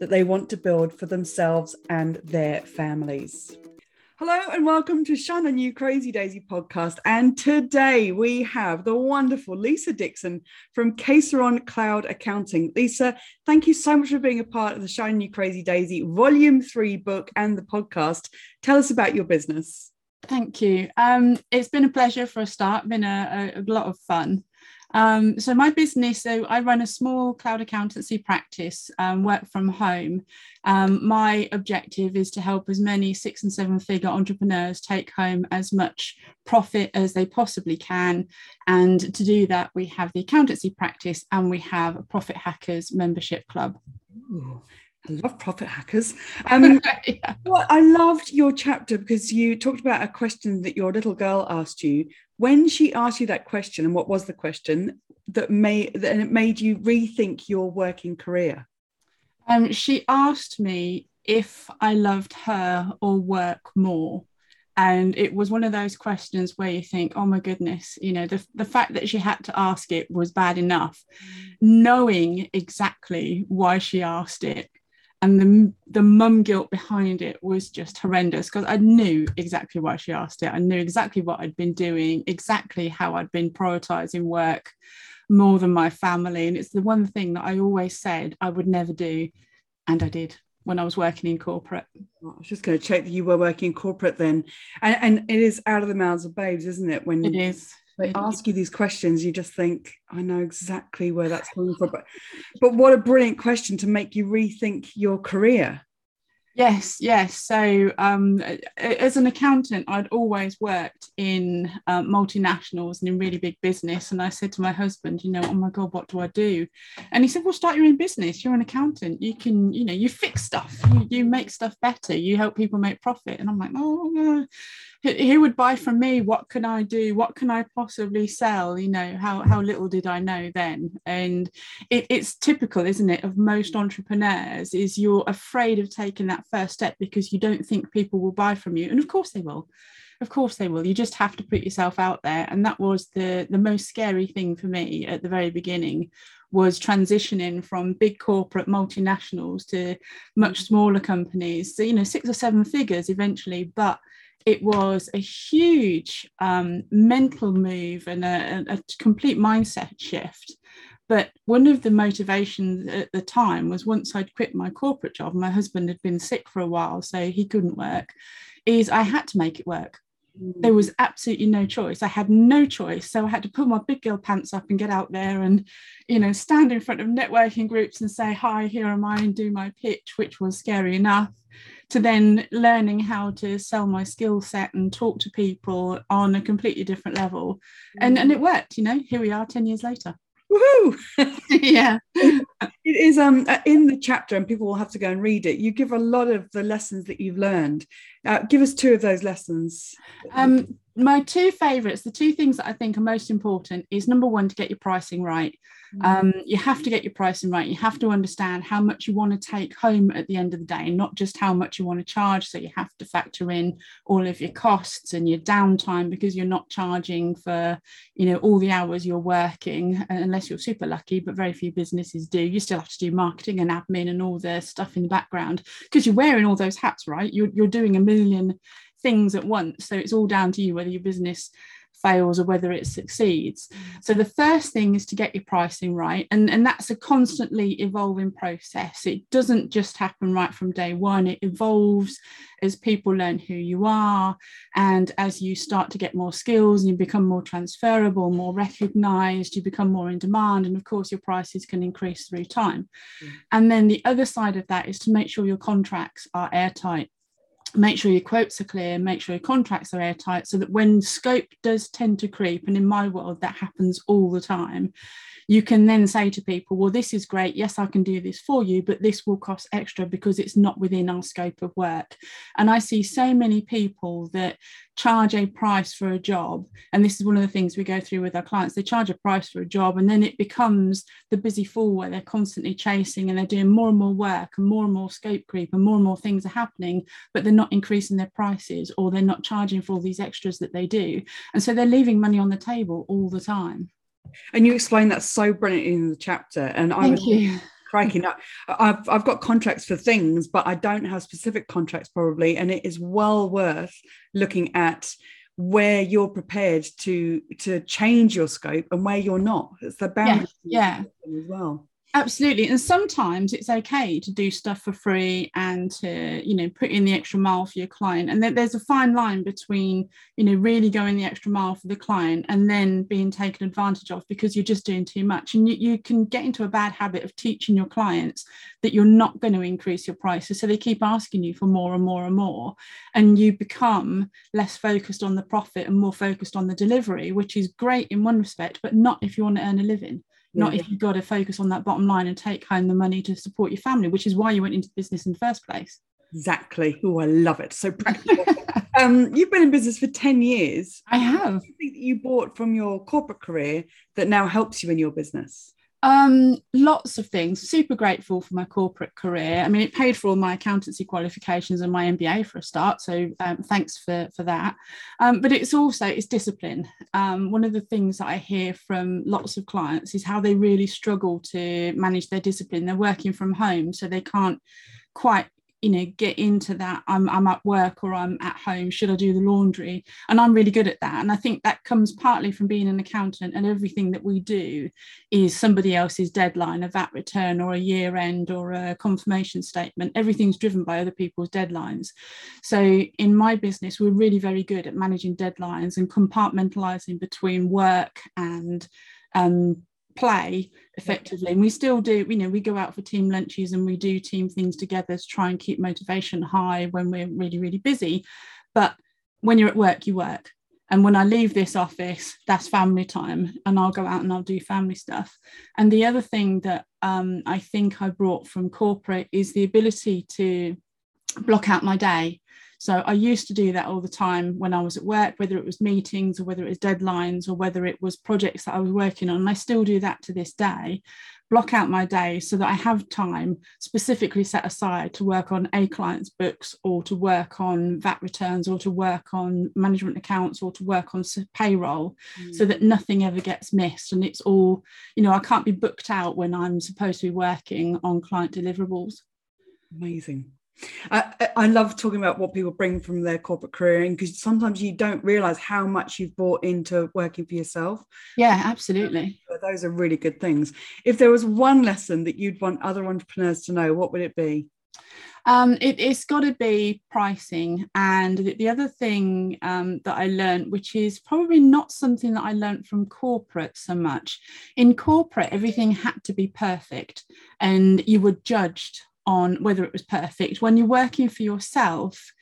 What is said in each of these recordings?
that they want to build for themselves and their families. Hello and welcome to Shine On You Crazy Daisy podcast. And today we have the wonderful Lisa Dixon from Caseron Cloud Accounting. Lisa, thank you so much for being a part of the Shine On You Crazy Daisy Volume 3 book and the podcast. Tell us about your business. Thank you. Um, it's been a pleasure for a start, been a, a, a lot of fun. Um, so my business, so I run a small cloud accountancy practice, um, work from home. Um, my objective is to help as many six and seven figure entrepreneurs take home as much profit as they possibly can. And to do that, we have the accountancy practice and we have a Profit Hackers membership club. Ooh. I love profit hackers. Um, yeah. well, I loved your chapter because you talked about a question that your little girl asked you. When she asked you that question, and what was the question that made that it made you rethink your working career? Um, she asked me if I loved her or work more. And it was one of those questions where you think, oh my goodness, you know, the, the fact that she had to ask it was bad enough. Mm. Knowing exactly why she asked it and the the mum guilt behind it was just horrendous because I knew exactly why she asked it. I knew exactly what I'd been doing, exactly how I'd been prioritizing work more than my family, and it's the one thing that I always said I would never do, and I did when I was working in corporate. Oh, I was just going to check that you were working in corporate then, and, and it is out of the mouths of babes, isn't it? When it is they ask you these questions, you just think, I know exactly where that's coming from. But, but what a brilliant question to make you rethink your career. Yes, yes. So, um, as an accountant, I'd always worked in uh, multinationals and in really big business. And I said to my husband, you know, oh my God, what do I do? And he said, well, start your own business. You're an accountant. You can, you know, you fix stuff, you, you make stuff better, you help people make profit. And I'm like, oh, who would buy from me what can i do? What can i possibly sell? You know how, how little did i know then? And it, it's typical isn't it of most entrepreneurs is you're afraid of taking that first step because you don't think people will buy from you. And of course they will. Of course they will. You just have to put yourself out there. And that was the the most scary thing for me at the very beginning was transitioning from big corporate multinationals to much smaller companies. So you know six or seven figures eventually but it was a huge um, mental move and a, a, complete mindset shift. But one of the motivations at the time was once I'd quit my corporate job, my husband had been sick for a while, so he couldn't work, is I had to make it work. There was absolutely no choice. I had no choice. So I had to pull my big girl pants up and get out there and, you know, stand in front of networking groups and say, hi, here am I, and do my pitch, which was scary enough to then learning how to sell my skill set and talk to people on a completely different level. And, and it mm. worked, you know, here we are 10 years later. Woohoo! yeah. it is um uh, in the chapter, and people will have to go and read it. You give a lot of the lessons that you've learned. Uh, give us two of those lessons. Um, my two favorites, the two things that I think are most important is number one, to get your pricing right. Mm. Um, you have to get your pricing right. You have to understand how much you want to take home at the end of the day, not just how much you want to charge. So you have to factor in all of your costs and your downtime because you're not charging for, you know, all the hours you're working, uh, unless you're super lucky, but very few businesses do. You still have to do marketing and admin and all the stuff in the background because you're wearing all those hats, right? You're, you're doing a million things at once. So it's all down to you whether your business fails or whether it succeeds. So the first thing is to get your pricing right. And, and that's a constantly evolving process. It doesn't just happen right from day one, it evolves as people learn who you are. And as you start to get more skills and you become more transferable, more recognized, you become more in demand. And of course, your prices can increase through time. Mm. And then the other side of that is to make sure your contracts are airtight make sure your quotes are clear, make sure your contracts are airtight, so that when scope does tend to creep, and in my world that happens all the time, you can then say to people, well, this is great. Yes, I can do this for you, but this will cost extra because it's not within our scope of work. And I see so many people that charge a price for a job. And this is one of the things we go through with our clients. They charge a price for a job, and then it becomes the busy fall where they're constantly chasing and they're doing more and more work and more and more scope creep and more and more things are happening, but they're not increasing their prices or they're not charging for all these extras that they do. And so they're leaving money on the table all the time. And you explain that so brilliantly in the chapter. And I Thank was you. Up. I've, I've got contracts for things, but I don't have specific contracts probably. And it is well worth looking at where you're prepared to to change your scope and where you're not. It's the boundary yeah, yeah. as well absolutely and sometimes it's okay to do stuff for free and to you know put in the extra mile for your client and there's a fine line between you know really going the extra mile for the client and then being taken advantage of because you're just doing too much and you, you can get into a bad habit of teaching your clients that you're not going to increase your prices so they keep asking you for more and more and more and you become less focused on the profit and more focused on the delivery which is great in one respect but not if you want to earn a living not yeah. if you've got to focus on that bottom line and take home the money to support your family, which is why you went into business in the first place. Exactly. Oh, I love it. So practical. um, you've been in business for 10 years. I have. What you, you bought from your corporate career that now helps you in your business? Um, lots of things. Super grateful for my corporate career. I mean, it paid for all my accountancy qualifications and my MBA for a start. So um, thanks for for that. Um, but it's also it's discipline. Um, one of the things that I hear from lots of clients is how they really struggle to manage their discipline. They're working from home, so they can't quite you know get into that I'm, I'm at work or i'm at home should i do the laundry? And i'm really good at that. And i think that comes partly from being an accountant and everything that we do is somebody else's deadline a vat return or a year end or a confirmation statement. Everything's driven by other people's deadlines. So in my business we're really very good at managing deadlines and compartmentalizing between work and um, play effectively. And we still do you know we go out for team lunches and we do team things together to try and keep motivation high when we're really really busy. But when you're at work you work. And when i leave this office that's family time and i'll go out and i'll do family stuff. And the other thing that um, i think i brought from corporate is the ability to block out my day so I used to do that all the time when I was at work, whether it was meetings or whether it was deadlines or whether it was projects that I was working on. And I still do that to this day. Block out my day so that I have time specifically set aside to work on a client's books or to work on VAT returns or to work on management accounts or to work on payroll mm. so that nothing ever gets missed. And it's all, you know, I can't be booked out when I'm supposed to be working on client deliverables. Amazing. I, I love talking about what people bring from their corporate career because sometimes you don't realize how much you've brought into working for yourself. Yeah, absolutely. So those are really good things. If there was one lesson that you'd want other entrepreneurs to know, what would it be? Um, it, has got to be pricing. And the, the other thing um, that I learned, which is probably not something that I learned from corporate so much, in corporate, everything had to be perfect and you were judged on whether it was perfect. When you're working for yourself,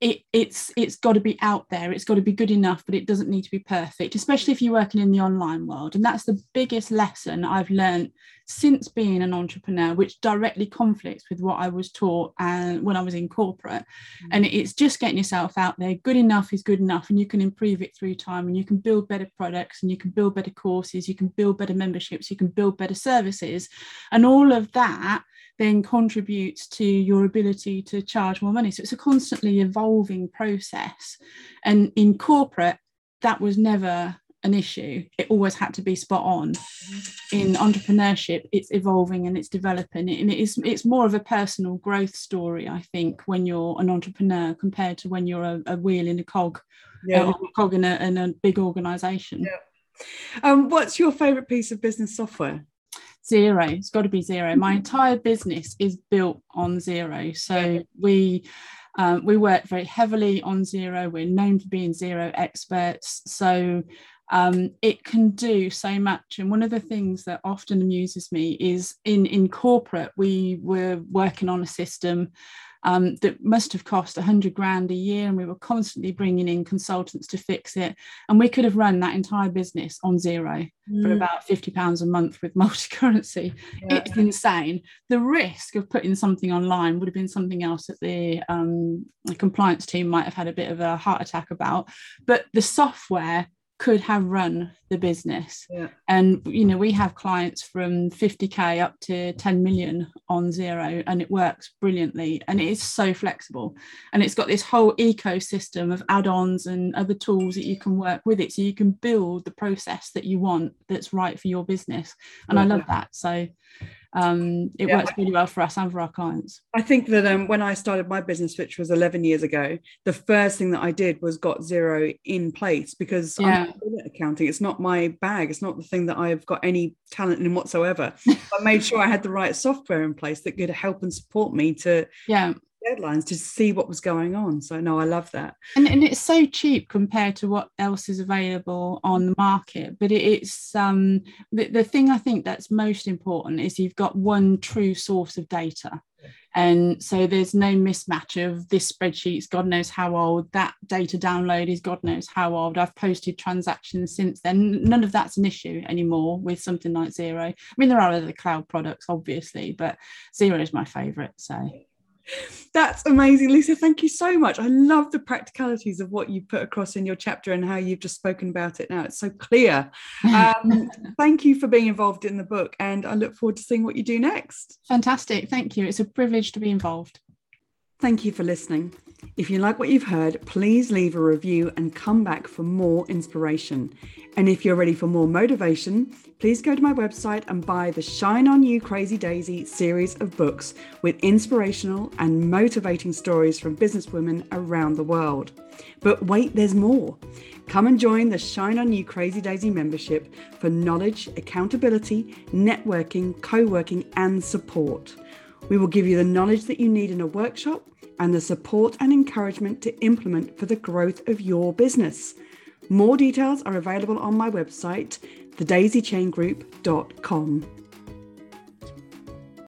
it, it's it's got to be out there it's got to be good enough but it doesn't need to be perfect especially if you're working in the online world and that's the biggest lesson i've learned since being an entrepreneur which directly conflicts with what i was taught and when i was in corporate mm-hmm. and it's just getting yourself out there good enough is good enough and you can improve it through time and you can build better products and you can build better courses you can build better memberships you can build better services and all of that then contributes to your ability to charge more money. So it's a constantly evolving process. And in corporate, that was never an issue. It always had to be spot on. In entrepreneurship, it's evolving and it's developing, and it is it's more of a personal growth story, I think, when you're an entrepreneur compared to when you're a, a wheel in a cog, yeah. a cog in a, in a big organization. Yeah. Um, what's your favorite piece of business software? Xero. It's got to be Xero My entire business is built on Xero So we um, we work very heavily on Xero We're known for being Xero experts. So um, it can do so much. And one of the things that often amuses me is in in corporate we were working on a system um, that must have cost 100 grand a year. And we were constantly bringing in consultants to fix it. And we could have run that entire business on Xero mm. for about 50 pounds a month with multi currency. Yeah. It's insane. The risk of putting something online would have been something else that the, um, the compliance team might have had a bit of a heart attack about. But the software could have run the business. Yeah. And you know, we have clients from 50k up to 10 million on Xero, and it works brilliantly. And it is so flexible, and it's got this whole ecosystem of add-ons and other tools that you can work with it, so you can build the process that you want that's right for your business. And yeah. I love that. So um, it yeah. works really well for us and for our clients. I think that um, when I started my business, which was 11 years ago, the first thing that I did was got Xero in place because yeah. Accounting. It's not my bag. It's not the thing that I've got any talent in whatsoever. I made sure I had the right software in place that could help and support me to yeah deadlines to see what was going on. So no, I love that. And, and it's so cheap compared to what else is available on the market. But it, it's um the, the thing I think that's most important is you've got one true source of data. And so there's no mismatch of this spreadsheet's God knows how old, that data download is God knows how old. I've posted transactions since then. None of that's an issue anymore with something like Xero. I mean, there are other cloud products, obviously, but Xero is my favorite. So that's amazing, Lisa. Thank you so much. I love the practicalities of what you put across in your chapter and how you've just spoken about it now. It's so clear. Um, thank you for being involved in the book, and I look forward to seeing what you do next. Fantastic. Thank you. It's a privilege to be involved. Thank you for listening. If you like what you've heard, please leave a review and come back for more inspiration. And if you're ready for more motivation, please go to my website and buy the Shine On You Crazy Daisy series of books with inspirational and motivating stories from businesswomen around the world. But wait, there's more. Come and join the Shine On You Crazy Daisy membership for knowledge, accountability, networking, co working, and support. We will give you the knowledge that you need in a workshop and the support and encouragement to implement for the growth of your business. More details are available on my website, thedaisychaingroup.com.